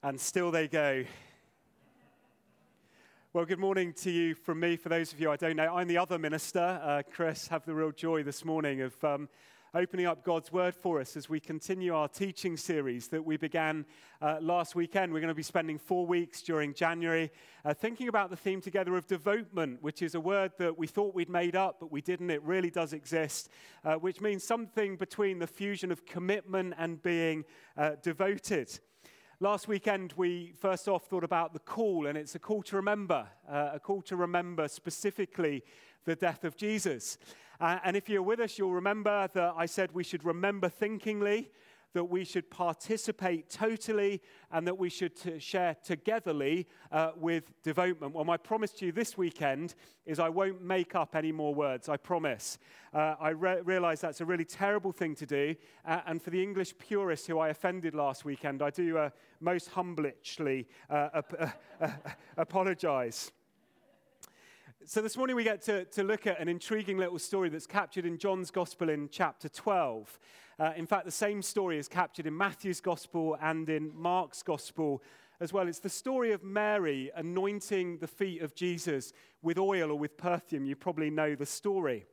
And still they go. Well, good morning to you from me. For those of you I don't know, I'm the other minister. Uh, Chris, have the real joy this morning of um, opening up God's word for us as we continue our teaching series that we began uh, last weekend. We're going to be spending four weeks during January uh, thinking about the theme together of devotement, which is a word that we thought we'd made up, but we didn't. It really does exist, uh, which means something between the fusion of commitment and being uh, devoted. Last weekend, we first off thought about the call, and it's a call to remember, uh, a call to remember specifically the death of Jesus. Uh, and if you're with us, you'll remember that I said we should remember thinkingly, that we should participate totally, and that we should t- share togetherly uh, with devotement. Well, my promise to you this weekend is I won't make up any more words, I promise. Uh, I re- realize that's a really terrible thing to do, uh, and for the English purists who I offended last weekend, I do uh, most humblishly uh, ap- uh, apologize. So, this morning we get to, to look at an intriguing little story that's captured in John's Gospel in chapter 12. Uh, in fact, the same story is captured in Matthew's Gospel and in Mark's Gospel as well. It's the story of Mary anointing the feet of Jesus with oil or with perfume. You probably know the story.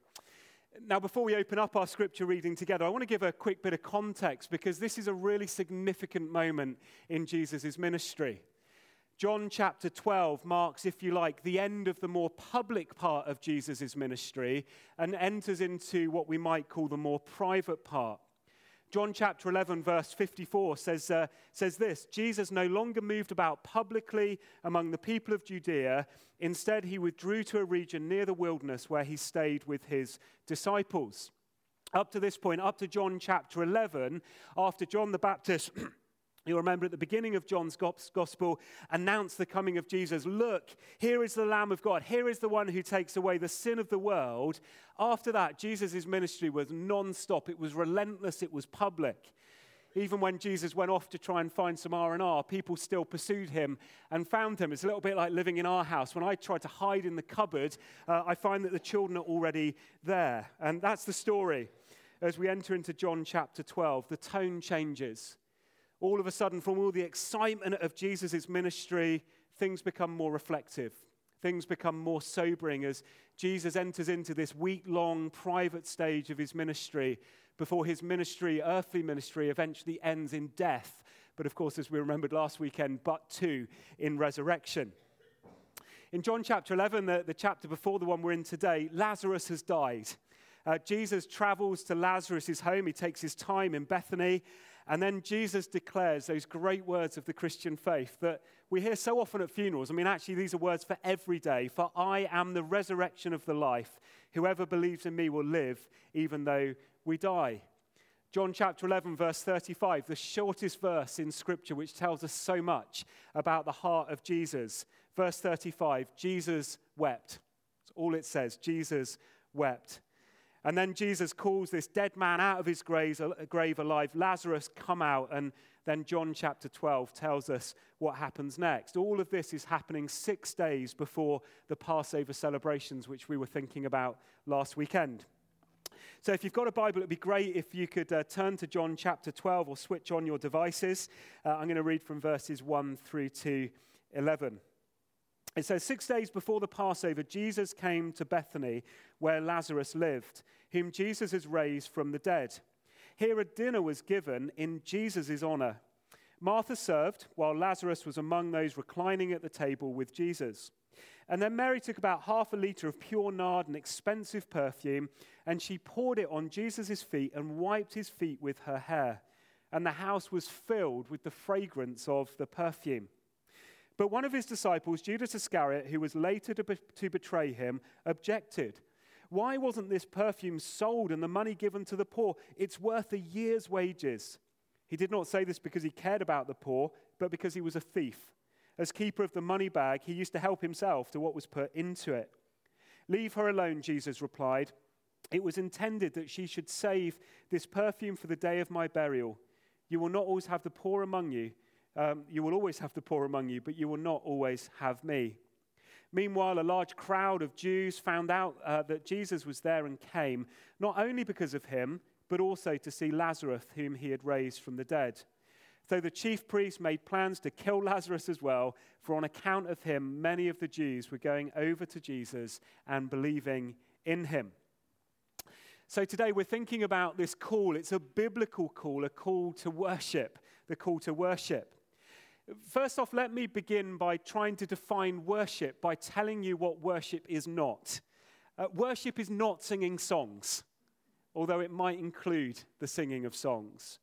Now, before we open up our scripture reading together, I want to give a quick bit of context because this is a really significant moment in Jesus' ministry. John chapter 12 marks, if you like, the end of the more public part of Jesus' ministry and enters into what we might call the more private part. John chapter 11, verse 54 says, uh, says this Jesus no longer moved about publicly among the people of Judea. Instead, he withdrew to a region near the wilderness where he stayed with his disciples. Up to this point, up to John chapter 11, after John the Baptist. You'll remember at the beginning of John's gospel, announced the coming of Jesus. Look, here is the Lamb of God. Here is the one who takes away the sin of the world. After that, Jesus' ministry was non stop, it was relentless, it was public. Even when Jesus went off to try and find some R&R, people still pursued him and found him. It's a little bit like living in our house. When I try to hide in the cupboard, uh, I find that the children are already there. And that's the story. As we enter into John chapter 12, the tone changes all of a sudden, from all the excitement of Jesus' ministry, things become more reflective. Things become more sobering as Jesus enters into this week long private stage of his ministry before his ministry, earthly ministry, eventually ends in death. But of course, as we remembered last weekend, but two in resurrection. In John chapter 11, the, the chapter before the one we're in today, Lazarus has died. Uh, Jesus travels to Lazarus' home. He takes his time in Bethany. And then Jesus declares those great words of the Christian faith that we hear so often at funerals. I mean, actually, these are words for every day. For I am the resurrection of the life. Whoever believes in me will live even though we die. John chapter 11, verse 35, the shortest verse in Scripture, which tells us so much about the heart of Jesus. Verse 35, Jesus wept. That's all it says. Jesus wept. And then Jesus calls this dead man out of his grave, grave alive. Lazarus, come out. And then John chapter 12 tells us what happens next. All of this is happening six days before the Passover celebrations, which we were thinking about last weekend. So, if you've got a Bible, it'd be great if you could uh, turn to John chapter 12 or switch on your devices. Uh, I'm going to read from verses 1 through to 11. It says, Six days before the Passover, Jesus came to Bethany, where Lazarus lived, whom Jesus has raised from the dead. Here a dinner was given in Jesus' honor. Martha served, while Lazarus was among those reclining at the table with Jesus. And then Mary took about half a liter of pure nard, an expensive perfume, and she poured it on Jesus' feet and wiped his feet with her hair. And the house was filled with the fragrance of the perfume. But one of his disciples, Judas Iscariot, who was later to, be- to betray him, objected. Why wasn't this perfume sold and the money given to the poor? It's worth a year's wages. He did not say this because he cared about the poor, but because he was a thief. As keeper of the money bag, he used to help himself to what was put into it. Leave her alone, Jesus replied. It was intended that she should save this perfume for the day of my burial. You will not always have the poor among you um, you will always have the poor among you, but you will not always have me. Meanwhile, a large crowd of Jews found out uh, that Jesus was there and came, not only because of him, but also to see Lazarus, whom he had raised from the dead. So the chief priests made plans to kill Lazarus as well, for on account of him, many of the Jews were going over to Jesus and believing in him. So today we're thinking about this call. It's a biblical call, a call to worship, the call to worship. First off, let me begin by trying to define worship by telling you what worship is not. Uh, worship is not singing songs, although it might include the singing of songs.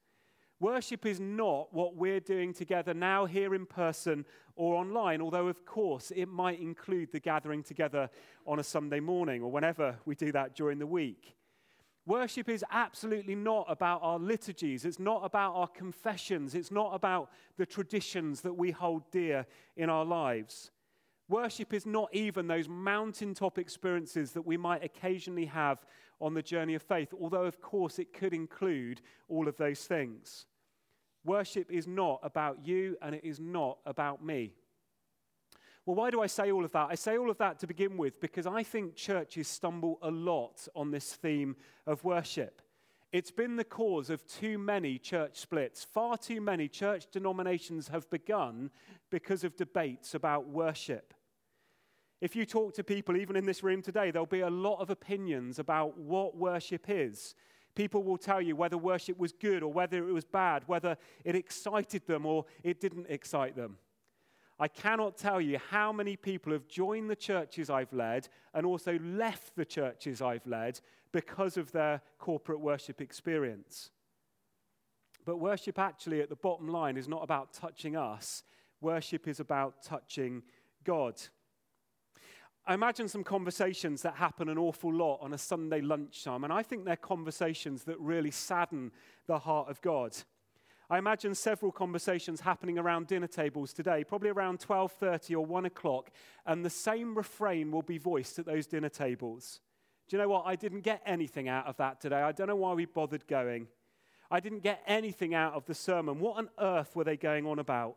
Worship is not what we're doing together now, here in person or online, although, of course, it might include the gathering together on a Sunday morning or whenever we do that during the week. Worship is absolutely not about our liturgies. It's not about our confessions. It's not about the traditions that we hold dear in our lives. Worship is not even those mountaintop experiences that we might occasionally have on the journey of faith, although, of course, it could include all of those things. Worship is not about you and it is not about me. Well, why do I say all of that? I say all of that to begin with because I think churches stumble a lot on this theme of worship. It's been the cause of too many church splits. Far too many church denominations have begun because of debates about worship. If you talk to people, even in this room today, there'll be a lot of opinions about what worship is. People will tell you whether worship was good or whether it was bad, whether it excited them or it didn't excite them. I cannot tell you how many people have joined the churches I've led and also left the churches I've led because of their corporate worship experience. But worship, actually, at the bottom line, is not about touching us, worship is about touching God. I imagine some conversations that happen an awful lot on a Sunday lunchtime, and I think they're conversations that really sadden the heart of God. I imagine several conversations happening around dinner tables today, probably around 12:30 or 1 o'clock, and the same refrain will be voiced at those dinner tables. Do you know what? I didn't get anything out of that today. I don't know why we bothered going. I didn't get anything out of the sermon. What on earth were they going on about?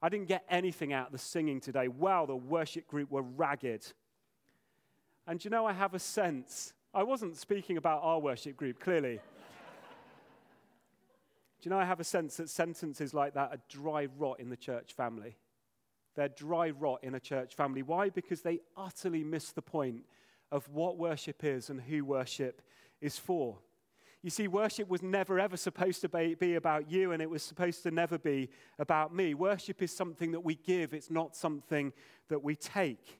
I didn't get anything out of the singing today. Wow, the worship group were ragged. And you know, I have a sense, I wasn't speaking about our worship group, clearly. You know, I have a sense that sentences like that are dry rot in the church family. They're dry rot in a church family. Why? Because they utterly miss the point of what worship is and who worship is for. You see, worship was never ever supposed to be, about you, and it was supposed to never be about me. Worship is something that we give, it's not something that we take.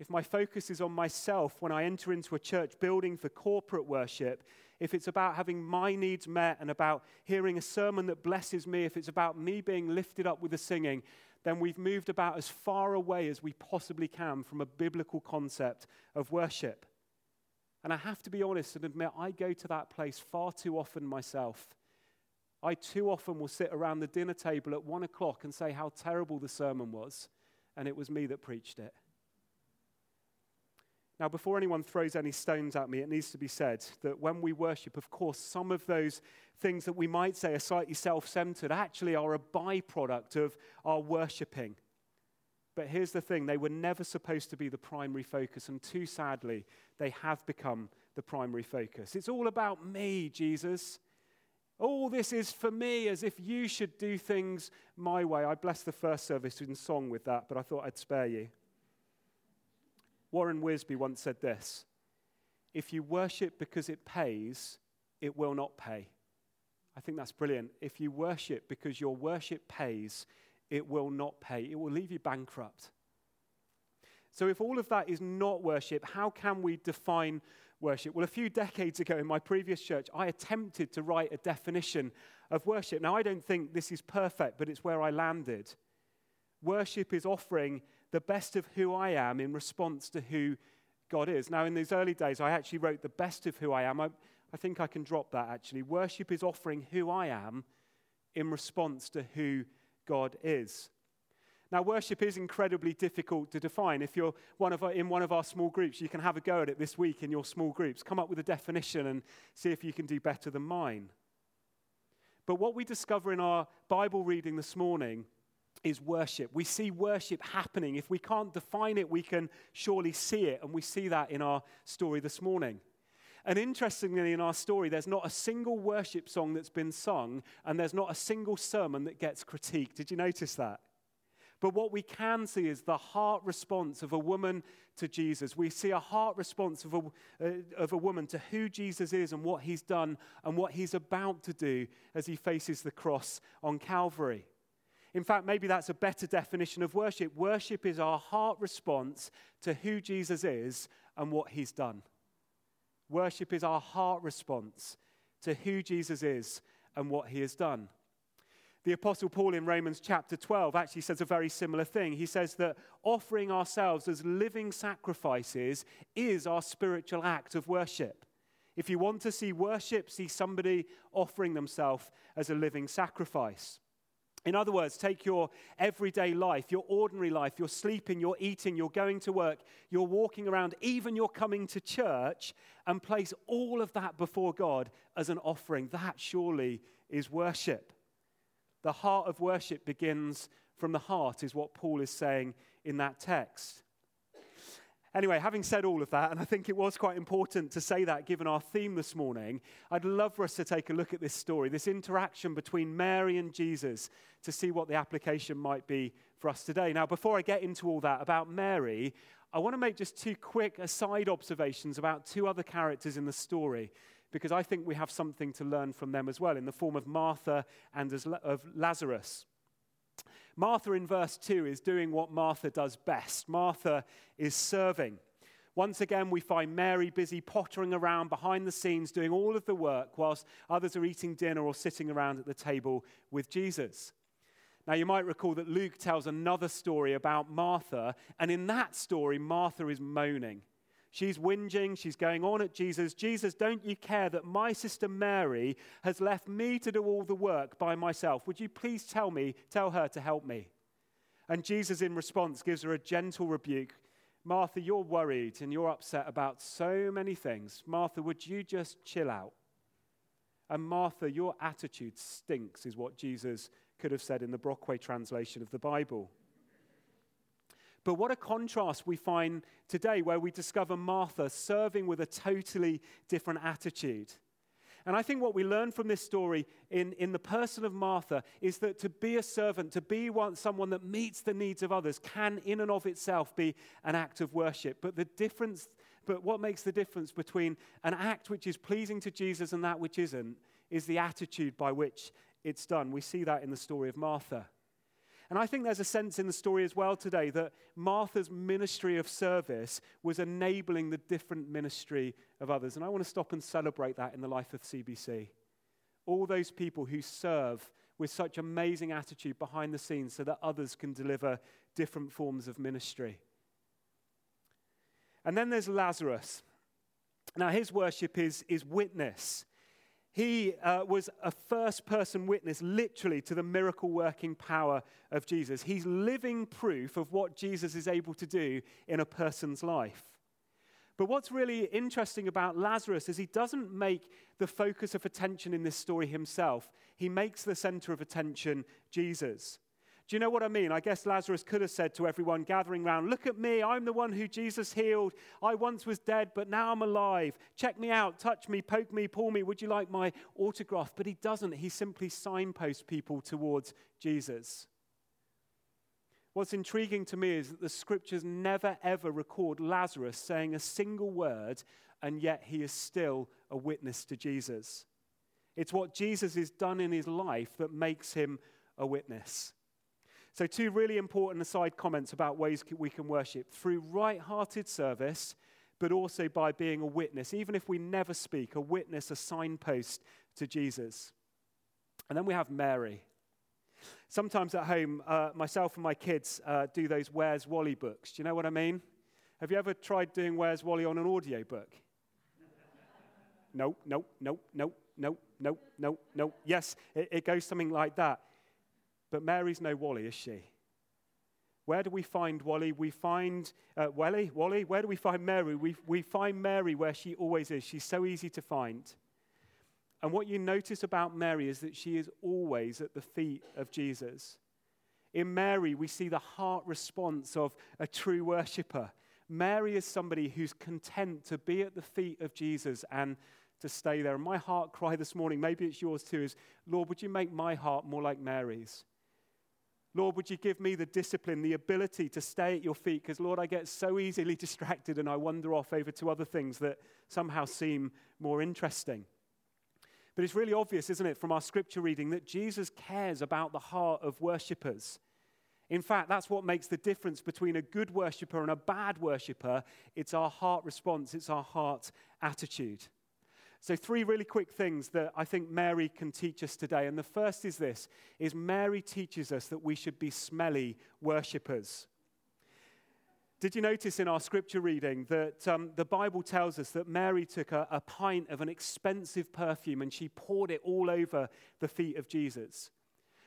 If my focus is on myself when I enter into a church building for corporate worship, if it's about having my needs met and about hearing a sermon that blesses me, if it's about me being lifted up with the singing, then we've moved about as far away as we possibly can from a biblical concept of worship. And I have to be honest and admit, I go to that place far too often myself. I too often will sit around the dinner table at one o'clock and say how terrible the sermon was, and it was me that preached it. Now, before anyone throws any stones at me, it needs to be said that when we worship, of course, some of those things that we might say are slightly self centered actually are a byproduct of our worshiping. But here's the thing they were never supposed to be the primary focus, and too sadly, they have become the primary focus. It's all about me, Jesus. All this is for me, as if you should do things my way. I blessed the first service in song with that, but I thought I'd spare you. Warren Wiersbe once said this If you worship because it pays, it will not pay. I think that's brilliant. If you worship because your worship pays, it will not pay. It will leave you bankrupt. So, if all of that is not worship, how can we define worship? Well, a few decades ago in my previous church, I attempted to write a definition of worship. Now, I don't think this is perfect, but it's where I landed. Worship is offering the best of who I am in response to who God is. Now, in these early days, I actually wrote the best of who I am. I, I think I can drop that actually. Worship is offering who I am in response to who God is. Now, worship is incredibly difficult to define. If you're one of our, in one of our small groups, you can have a go at it this week in your small groups. Come up with a definition and see if you can do better than mine. But what we discover in our Bible reading this morning is worship. We see worship happening. If we can't define it, we can surely see it. And we see that in our story this morning. And interestingly, in our story, there's not a single worship song that's been sung, and there's not a single sermon that gets critiqued. Did you notice that? But what we can see is the heart response of a woman to Jesus. We see a heart response of a, uh, of a woman to who Jesus is and what he's done and what he's about to do as he faces the cross on Calvary. In fact, maybe that's a better definition of worship. Worship is our heart response to who Jesus is and what he's done. Worship is our heart response to who Jesus is and what he has done. The Apostle Paul in Romans chapter 12 actually says a very similar thing. He says that offering ourselves as living sacrifices is our spiritual act of worship. If you want to see worship, see somebody offering themselves as a living sacrifice. In other words, take your everyday life, your ordinary life, you're sleeping, you're eating, you're going to work, you're walking around, even you're coming to church, and place all of that before God as an offering. That surely is worship. The heart of worship begins from the heart, is what Paul is saying in that text. Anyway, having said all of that, and I think it was quite important to say that given our theme this morning, I'd love for us to take a look at this story, this interaction between Mary and Jesus, to see what the application might be for us today. Now, before I get into all that about Mary, I want to make just two quick aside observations about two other characters in the story, because I think we have something to learn from them as well, in the form of Martha and of Lazarus. Martha in verse 2 is doing what Martha does best. Martha is serving. Once again, we find Mary busy pottering around behind the scenes, doing all of the work, whilst others are eating dinner or sitting around at the table with Jesus. Now, you might recall that Luke tells another story about Martha, and in that story, Martha is moaning. She's whinging, she's going on at Jesus. Jesus, don't you care that my sister Mary has left me to do all the work by myself? Would you please tell me, tell her to help me? And Jesus, in response, gives her a gentle rebuke. Martha, you're worried and you're upset about so many things. Martha, would you just chill out? And Martha, your attitude stinks, is what Jesus could have said in the Brockway translation of the Bible. But what a contrast we find today, where we discover Martha serving with a totally different attitude. And I think what we learn from this story in, in the person of Martha is that to be a servant, to be one, someone that meets the needs of others, can in and of itself be an act of worship. But the difference, but what makes the difference between an act which is pleasing to Jesus and that which isn't, is the attitude by which it's done. We see that in the story of Martha. And I think there's a sense in the story as well today that Martha's ministry of service was enabling the different ministry of others. And I want to stop and celebrate that in the life of CBC. All those people who serve with such amazing attitude behind the scenes so that others can deliver different forms of ministry. And then there's Lazarus. Now, his worship is, is witness. He uh, was a first person witness, literally, to the miracle working power of Jesus. He's living proof of what Jesus is able to do in a person's life. But what's really interesting about Lazarus is he doesn't make the focus of attention in this story himself, he makes the center of attention Jesus. Do you know what I mean? I guess Lazarus could have said to everyone gathering around, Look at me, I'm the one who Jesus healed. I once was dead, but now I'm alive. Check me out, touch me, poke me, pull me. Would you like my autograph? But he doesn't. He simply signposts people towards Jesus. What's intriguing to me is that the scriptures never ever record Lazarus saying a single word, and yet he is still a witness to Jesus. It's what Jesus has done in his life that makes him a witness. So, two really important aside comments about ways we can worship through right hearted service, but also by being a witness, even if we never speak, a witness, a signpost to Jesus. And then we have Mary. Sometimes at home, uh, myself and my kids uh, do those Where's Wally books. Do you know what I mean? Have you ever tried doing Where's Wally on an audio book? no, no, no, no, no, no, no, no. Yes, it, it goes something like that. But Mary's no Wally, is she? Where do we find Wally? We find uh, Wally, Wally. Where do we find Mary? We, we find Mary where she always is. She's so easy to find. And what you notice about Mary is that she is always at the feet of Jesus. In Mary, we see the heart response of a true worshiper. Mary is somebody who's content to be at the feet of Jesus and to stay there. And my heart cry this morning, maybe it's yours too, is Lord, would you make my heart more like Mary's? Lord, would you give me the discipline, the ability to stay at your feet? Because, Lord, I get so easily distracted and I wander off over to other things that somehow seem more interesting. But it's really obvious, isn't it, from our scripture reading, that Jesus cares about the heart of worshippers. In fact, that's what makes the difference between a good worshiper and a bad worshiper. It's our heart response, it's our heart attitude. So three really quick things that I think Mary can teach us today. And the first is this is Mary teaches us that we should be smelly worshippers. Did you notice in our scripture reading that um, the Bible tells us that Mary took a, a pint of an expensive perfume and she poured it all over the feet of Jesus?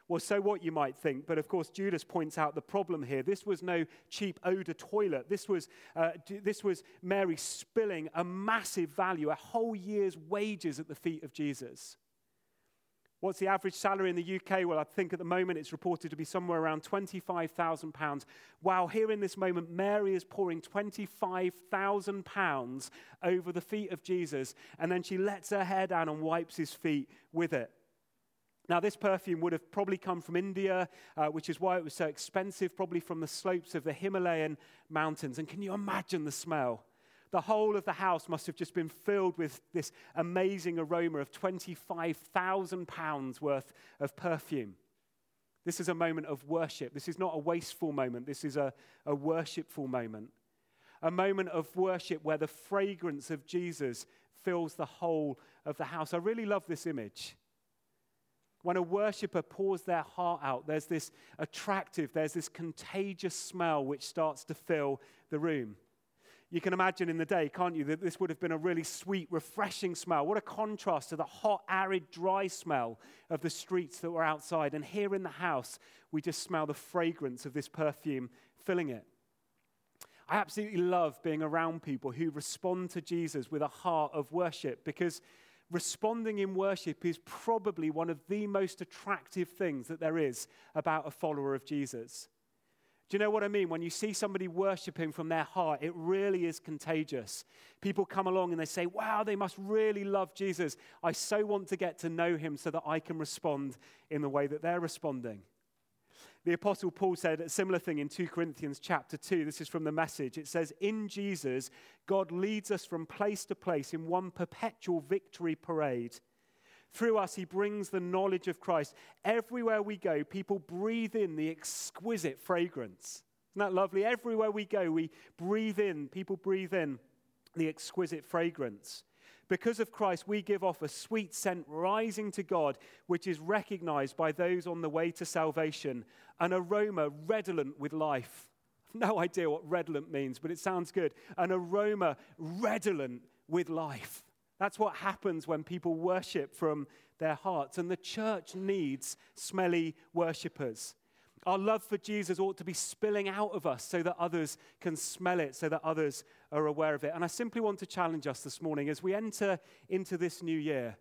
Well, so what you might think, but of course, Judas points out the problem here. This was no cheap eau de toilette. This was, uh, this was Mary spilling a massive value, a whole year's wages at the feet of Jesus. What's the average salary in the UK? Well, I think at the moment it's reported to be somewhere around £25,000. Wow, here in this moment, Mary is pouring £25,000 over the feet of Jesus, and then she lets her hair down and wipes his feet with it. Now, this perfume would have probably come from India, uh, which is why it was so expensive, probably from the slopes of the Himalayan mountains. And can you imagine the smell? The whole of the house must have just been filled with this amazing aroma of 25,000 pounds worth of perfume. This is a moment of worship. This is not a wasteful moment. This is a, a worshipful moment. A moment of worship where the fragrance of Jesus fills the whole of the house. I really love this image. When a worshiper pours their heart out, there's this attractive, there's this contagious smell which starts to fill the room. You can imagine in the day, can't you, that this would have been a really sweet, refreshing smell. What a contrast to the hot, arid, dry smell of the streets that were outside. And here in the house, we just smell the fragrance of this perfume filling it. I absolutely love being around people who respond to Jesus with a heart of worship because responding in worship is probably one of the most attractive things that there is about a follower of Jesus. Do you know what I mean? When you see somebody worshiping from their heart, it really is contagious. People come along and they say, Wow, they must really love Jesus. I so want to get to know him so that I can respond in the way that they're responding. The Apostle Paul said a similar thing in 2 Corinthians chapter 2. This is from the message. It says, In Jesus, God leads us from place to place in one perpetual victory parade. Through us, he brings the knowledge of Christ. Everywhere we go, people breathe in the exquisite fragrance. Isn't that lovely? Everywhere we go, we breathe in, people breathe in the exquisite fragrance. Because of Christ, we give off a sweet scent rising to God, which is recognized by those on the way to salvation, an aroma redolent with life. No idea what redolent means, but it sounds good. An aroma redolent with life. That's what happens when people worship from their hearts. And the church needs smelly worshippers. Our love for Jesus ought to be spilling out of us so that others can smell it, so that others are aware of it. And I simply want to challenge us this morning as we enter into this new year.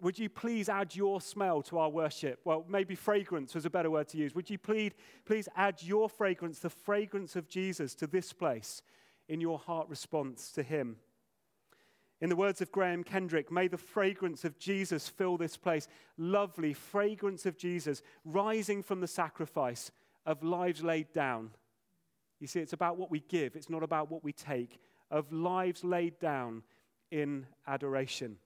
Would you please add your smell to our worship? Well, maybe fragrance was a better word to use. Would you please, please add your fragrance, the fragrance of Jesus, to this place in your heart response to Him? In the words of Graham Kendrick, may the fragrance of Jesus fill this place. Lovely fragrance of Jesus rising from the sacrifice of lives laid down. You see, it's about what we give, it's not about what we take, of lives laid down in adoration.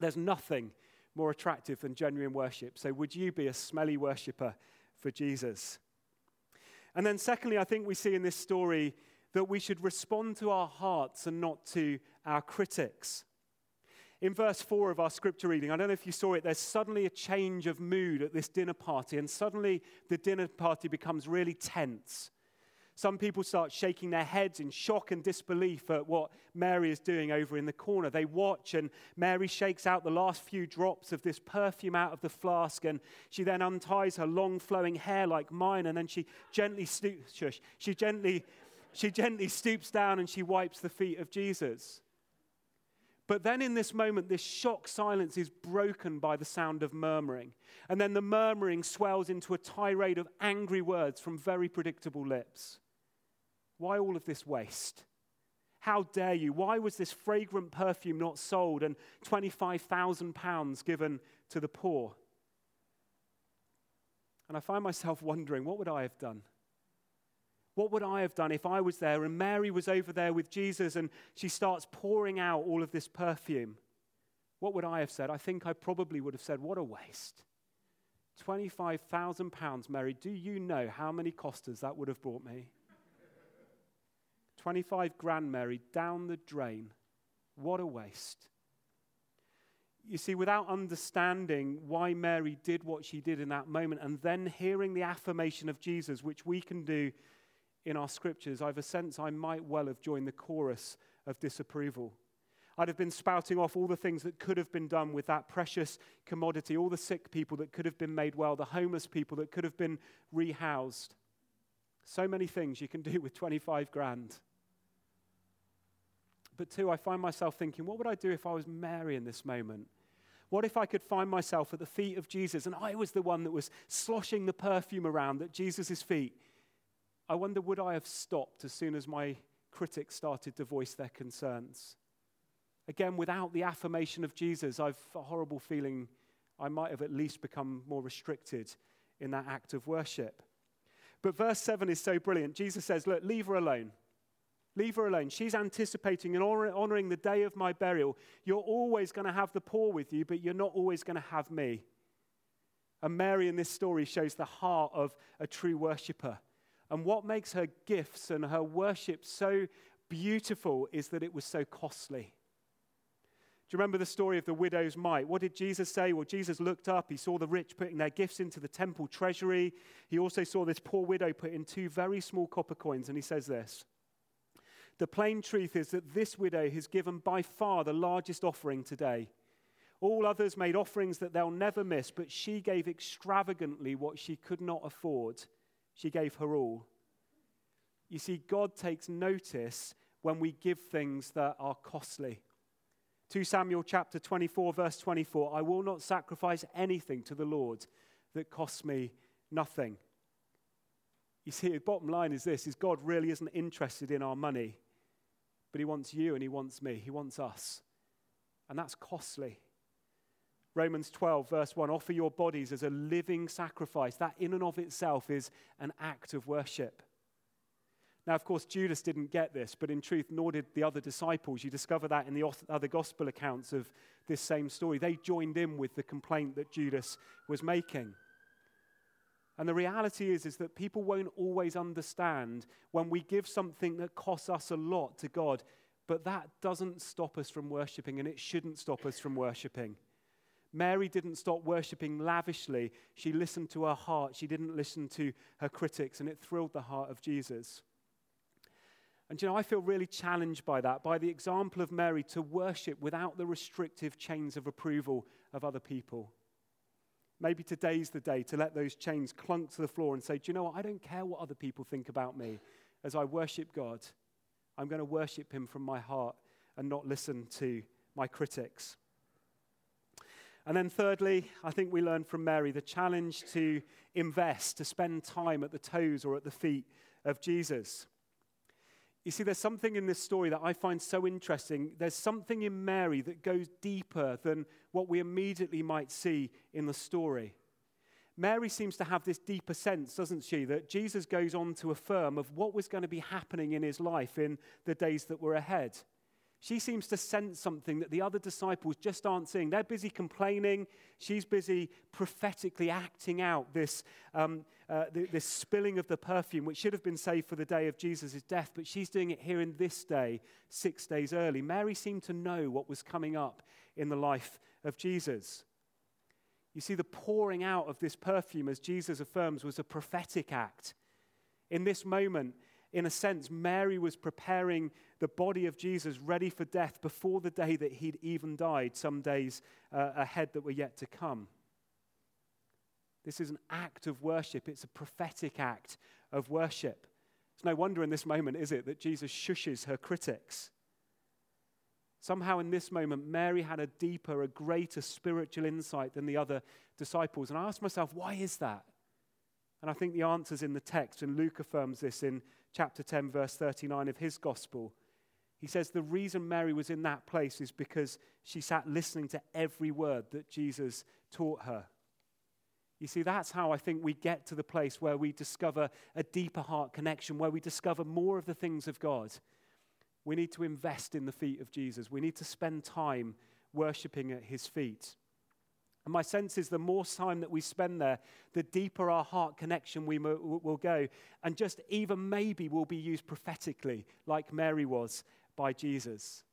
There's nothing more attractive than genuine worship. So, would you be a smelly worshiper for Jesus? And then, secondly, I think we see in this story that we should respond to our hearts and not to our critics. In verse 4 of our scripture reading, I don't know if you saw it, there's suddenly a change of mood at this dinner party, and suddenly the dinner party becomes really tense. Some people start shaking their heads in shock and disbelief at what Mary is doing over in the corner. They watch, and Mary shakes out the last few drops of this perfume out of the flask, and she then unties her long flowing hair like mine, and then she gently shush, she gently, she gently stoops down and she wipes the feet of Jesus. But then in this moment, this shock silence is broken by the sound of murmuring. And then the murmuring swells into a tirade of angry words from very predictable lips. Why all of this waste? How dare you? Why was this fragrant perfume not sold and 25,000 pounds given to the poor? And I find myself wondering, what would I have done? What would I have done if I was there and Mary was over there with Jesus and she starts pouring out all of this perfume? What would I have said? I think I probably would have said, What a waste. £25,000, Mary. Do you know how many costas that would have brought me? 25 grand, Mary, down the drain. What a waste. You see, without understanding why Mary did what she did in that moment and then hearing the affirmation of Jesus, which we can do in our scriptures, I've a sense I might well have joined the chorus of disapproval. I'd have been spouting off all the things that could have been done with that precious commodity, all the sick people that could have been made well, the homeless people that could have been rehoused. So many things you can do with 25 grand. But two, I find myself thinking, what would I do if I was Mary in this moment? What if I could find myself at the feet of Jesus and I was the one that was sloshing the perfume around at Jesus' feet? I wonder, would I have stopped as soon as my critics started to voice their concerns? Again, without the affirmation of Jesus, I've a horrible feeling I might have at least become more restricted in that act of worship. But verse 7 is so brilliant. Jesus says, Look, leave her alone. Leave her alone. She's anticipating and honoring the day of my burial. You're always going to have the poor with you, but you're not always going to have me. And Mary in this story shows the heart of a true worshiper. And what makes her gifts and her worship so beautiful is that it was so costly. Do you remember the story of the widow's mite? What did Jesus say? Well, Jesus looked up. He saw the rich putting their gifts into the temple treasury. He also saw this poor widow put in two very small copper coins. And he says this the plain truth is that this widow has given by far the largest offering today. All others made offerings that they'll never miss, but she gave extravagantly what she could not afford. She gave her all. You see, God takes notice when we give things that are costly. 2 Samuel chapter 24, verse 24 I will not sacrifice anything to the Lord that costs me nothing. You see, the bottom line is this is God really isn't interested in our money. But he wants you and he wants me. He wants us. And that's costly. Romans 12, verse 1 offer your bodies as a living sacrifice. That, in and of itself, is an act of worship. Now, of course, Judas didn't get this, but in truth, nor did the other disciples. You discover that in the other gospel accounts of this same story. They joined in with the complaint that Judas was making. And the reality is, is that people won't always understand when we give something that costs us a lot to God, but that doesn't stop us from worshiping, and it shouldn't stop us from worshiping. Mary didn't stop worshiping lavishly. She listened to her heart. She didn't listen to her critics, and it thrilled the heart of Jesus. And you know, I feel really challenged by that, by the example of Mary to worship without the restrictive chains of approval of other people. Maybe today's the day to let those chains clunk to the floor and say, Do you know what? I don't care what other people think about me. As I worship God, I'm going to worship Him from my heart and not listen to my critics. And then, thirdly, I think we learn from Mary the challenge to invest, to spend time at the toes or at the feet of Jesus. You see, there's something in this story that I find so interesting. There's something in Mary that goes deeper than what we immediately might see in the story. Mary seems to have this deeper sense, doesn't she, that Jesus goes on to affirm of what was going to be happening in his life in the days that were ahead. She seems to sense something that the other disciples just aren't seeing. They're busy complaining. She's busy prophetically acting out this, um, uh, this spilling of the perfume, which should have been saved for the day of Jesus' death, but she's doing it here in this day, six days early. Mary seemed to know what was coming up in the life of Jesus. You see, the pouring out of this perfume, as Jesus affirms, was a prophetic act. In this moment, in a sense, Mary was preparing the body of Jesus ready for death before the day that he'd even died, some days uh, ahead that were yet to come. This is an act of worship, it's a prophetic act of worship. It's no wonder in this moment, is it, that Jesus shushes her critics. Somehow, in this moment, Mary had a deeper, a greater spiritual insight than the other disciples. And I asked myself, why is that? And I think the answer's in the text, and Luke affirms this in chapter 10, verse 39 of his gospel. He says the reason Mary was in that place is because she sat listening to every word that Jesus taught her. You see, that's how I think we get to the place where we discover a deeper heart connection, where we discover more of the things of God. We need to invest in the feet of Jesus. We need to spend time worshipping at his feet. And my sense is the more time that we spend there, the deeper our heart connection we will go. And just even maybe we'll be used prophetically, like Mary was by Jesus.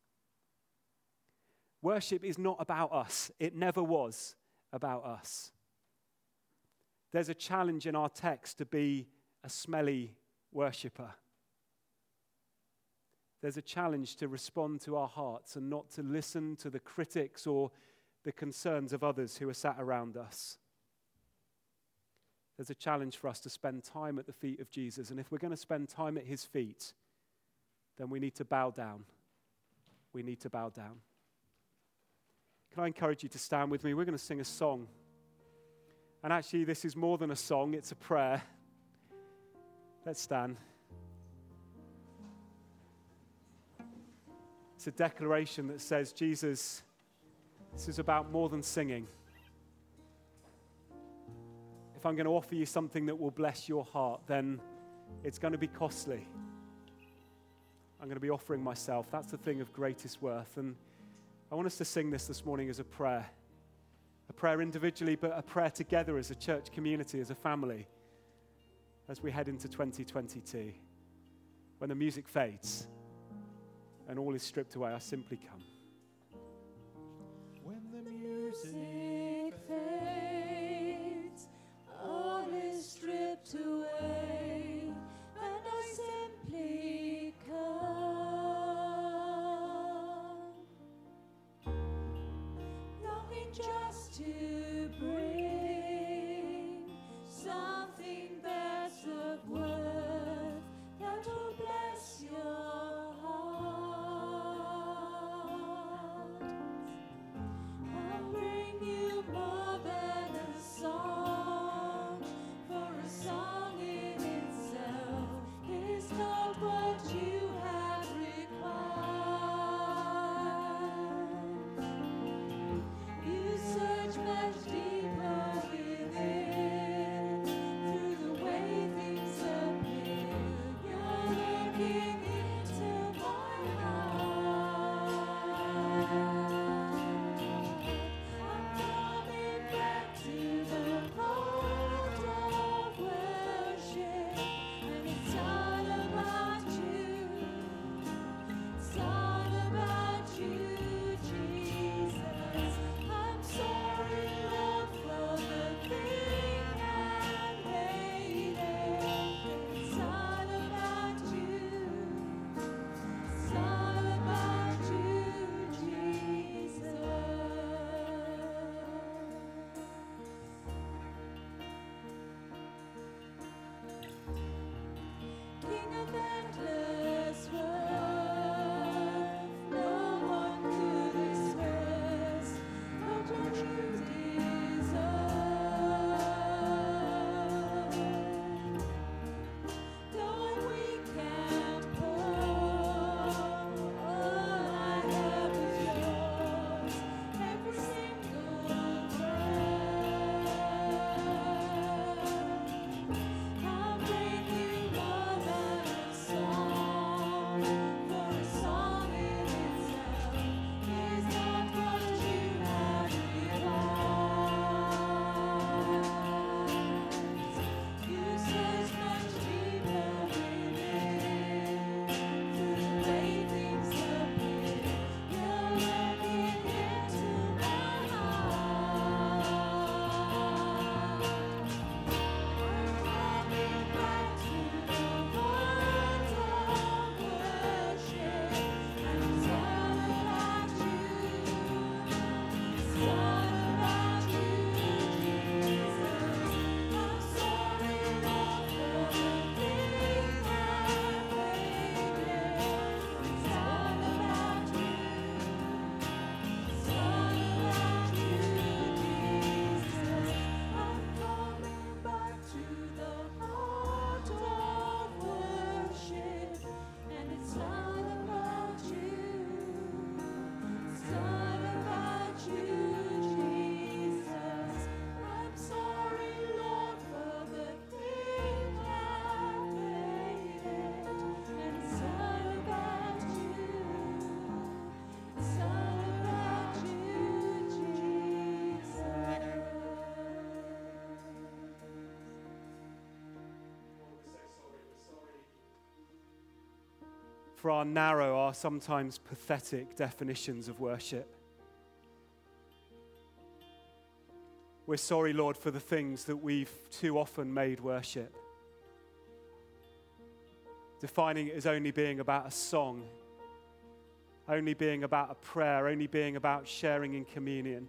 Worship is not about us, it never was about us. There's a challenge in our text to be a smelly worshiper. There's a challenge to respond to our hearts and not to listen to the critics or the concerns of others who are sat around us. There's a challenge for us to spend time at the feet of Jesus. And if we're going to spend time at his feet, then we need to bow down. We need to bow down. Can I encourage you to stand with me? We're going to sing a song. And actually, this is more than a song, it's a prayer. Let's stand. It's a declaration that says, Jesus, this is about more than singing. If I'm going to offer you something that will bless your heart, then it's going to be costly. I'm going to be offering myself. That's the thing of greatest worth. And I want us to sing this this morning as a prayer a prayer individually, but a prayer together as a church community, as a family, as we head into 2022. When the music fades and all is stripped away, I simply come. When the music fades, all is stripped away, for our narrow, our sometimes pathetic definitions of worship. We're sorry, Lord, for the things that we've too often made worship. Defining it as only being about a song, only being about a prayer, only being about sharing in communion,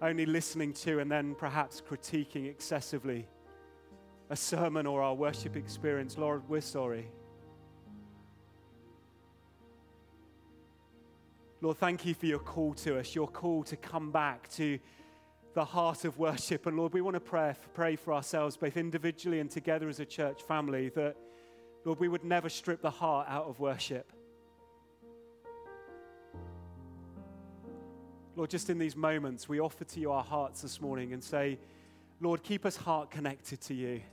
only listening to and then perhaps critiquing excessively a sermon or our worship experience. Lord, we're sorry. Lord, thank you for your call to us, your call to come back to the heart of worship. And Lord, we want to pray, pray for ourselves, both individually and together as a church family, that, Lord, we would never strip the heart out of worship. Lord, just in these moments, we offer to you our hearts this morning and say, Lord, keep us heart connected to you.